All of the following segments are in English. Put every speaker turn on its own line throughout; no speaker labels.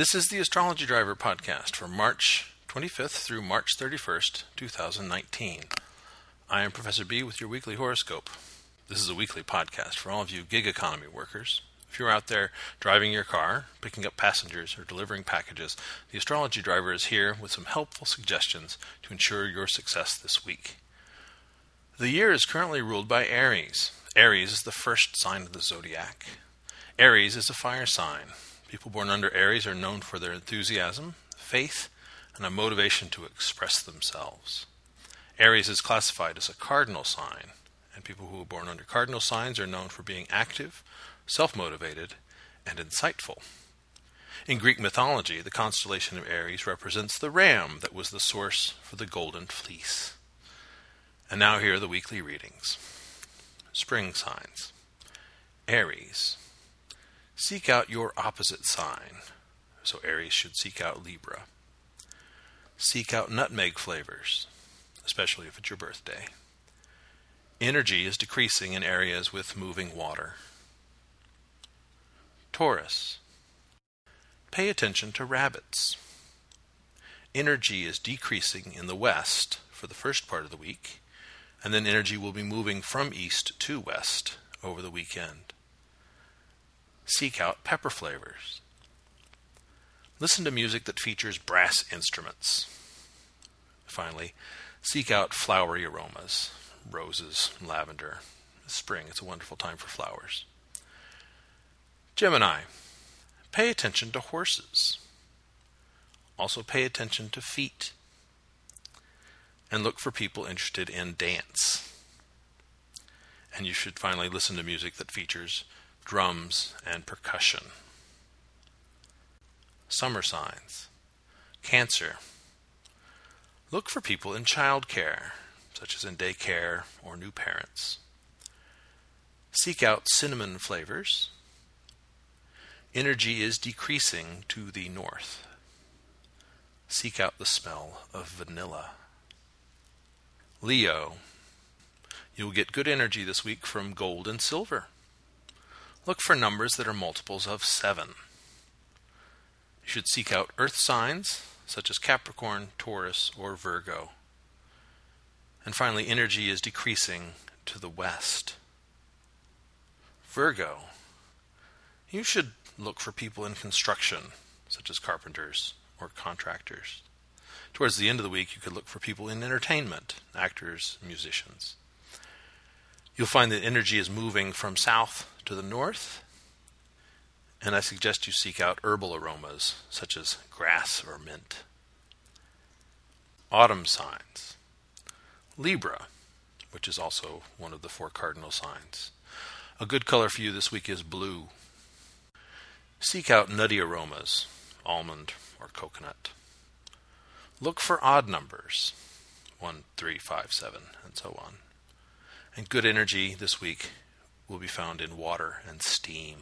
This is the Astrology Driver podcast for March 25th through March 31st, 2019. I am Professor B with your weekly horoscope. This is a weekly podcast for all of you gig economy workers. If you're out there driving your car, picking up passengers, or delivering packages, the Astrology Driver is here with some helpful suggestions to ensure your success this week. The year is currently ruled by Aries. Aries is the first sign of the zodiac. Aries is a fire sign. People born under Aries are known for their enthusiasm, faith, and a motivation to express themselves. Aries is classified as a cardinal sign, and people who are born under cardinal signs are known for being active, self motivated, and insightful. In Greek mythology, the constellation of Aries represents the ram that was the source for the golden fleece. And now here are the weekly readings. Spring signs. Aries. Seek out your opposite sign. So Aries should seek out Libra. Seek out nutmeg flavors, especially if it's your birthday. Energy is decreasing in areas with moving water. Taurus. Pay attention to rabbits. Energy is decreasing in the west for the first part of the week, and then energy will be moving from east to west over the weekend seek out pepper flavors. Listen to music that features brass instruments. Finally, seek out flowery aromas roses, lavender. Spring, it's a wonderful time for flowers. Gemini, pay attention to horses. Also, pay attention to feet. And look for people interested in dance. And you should finally listen to music that features drums, and percussion. Summer signs Cancer. Look for people in childcare, such as in daycare or new parents. Seek out cinnamon flavors. Energy is decreasing to the north. Seek out the smell of vanilla. Leo. You'll get good energy this week from gold and silver. Look for numbers that are multiples of 7. You should seek out earth signs such as Capricorn, Taurus, or Virgo. And finally, energy is decreasing to the west. Virgo. You should look for people in construction, such as carpenters or contractors. Towards the end of the week, you could look for people in entertainment, actors, musicians. You'll find that energy is moving from south to the north, and I suggest you seek out herbal aromas such as grass or mint. Autumn signs Libra, which is also one of the four cardinal signs. A good color for you this week is blue. Seek out nutty aromas, almond or coconut. Look for odd numbers, 1, 3, 5, 7, and so on. And good energy this week will be found in water and steam.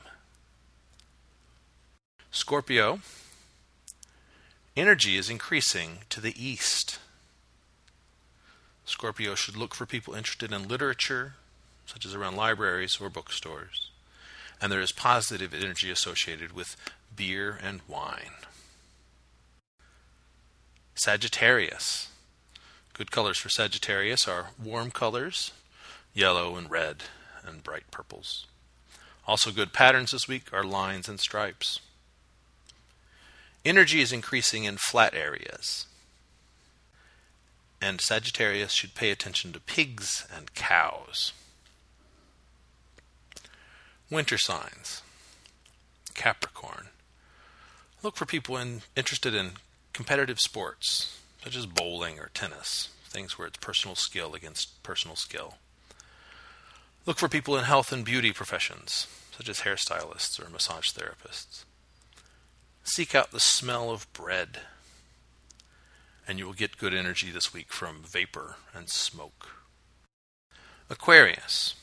Scorpio, energy is increasing to the east. Scorpio should look for people interested in literature, such as around libraries or bookstores. And there is positive energy associated with beer and wine. Sagittarius. Good colors for Sagittarius are warm colors, yellow and red, and bright purples. Also, good patterns this week are lines and stripes. Energy is increasing in flat areas. And Sagittarius should pay attention to pigs and cows. Winter signs Capricorn. Look for people in, interested in competitive sports, such as bowling or tennis, things where it's personal skill against personal skill. Look for people in health and beauty professions, such as hairstylists or massage therapists. Seek out the smell of bread, and you will get good energy this week from vapor and smoke. Aquarius.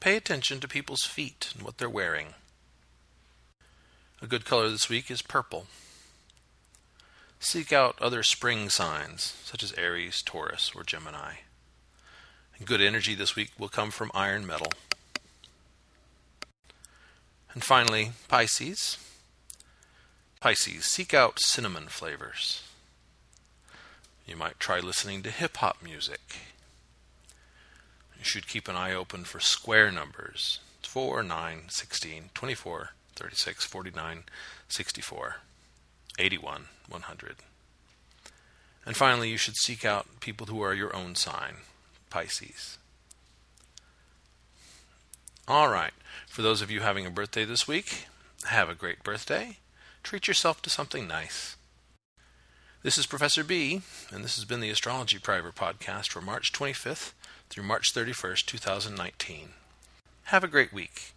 Pay attention to people's feet and what they're wearing. A good color this week is purple. Seek out other spring signs, such as Aries, Taurus, or Gemini. Good energy this week will come from iron metal. And finally, Pisces. Pisces, seek out cinnamon flavors. You might try listening to hip hop music. You should keep an eye open for square numbers 4, 9, 16, 24, 36, 49, 64, 81, 100. And finally, you should seek out people who are your own sign, Pisces. All right. For those of you having a birthday this week, have a great birthday. Treat yourself to something nice. This is Professor B, and this has been the Astrology Primer podcast for March 25th through March 31st, 2019. Have a great week.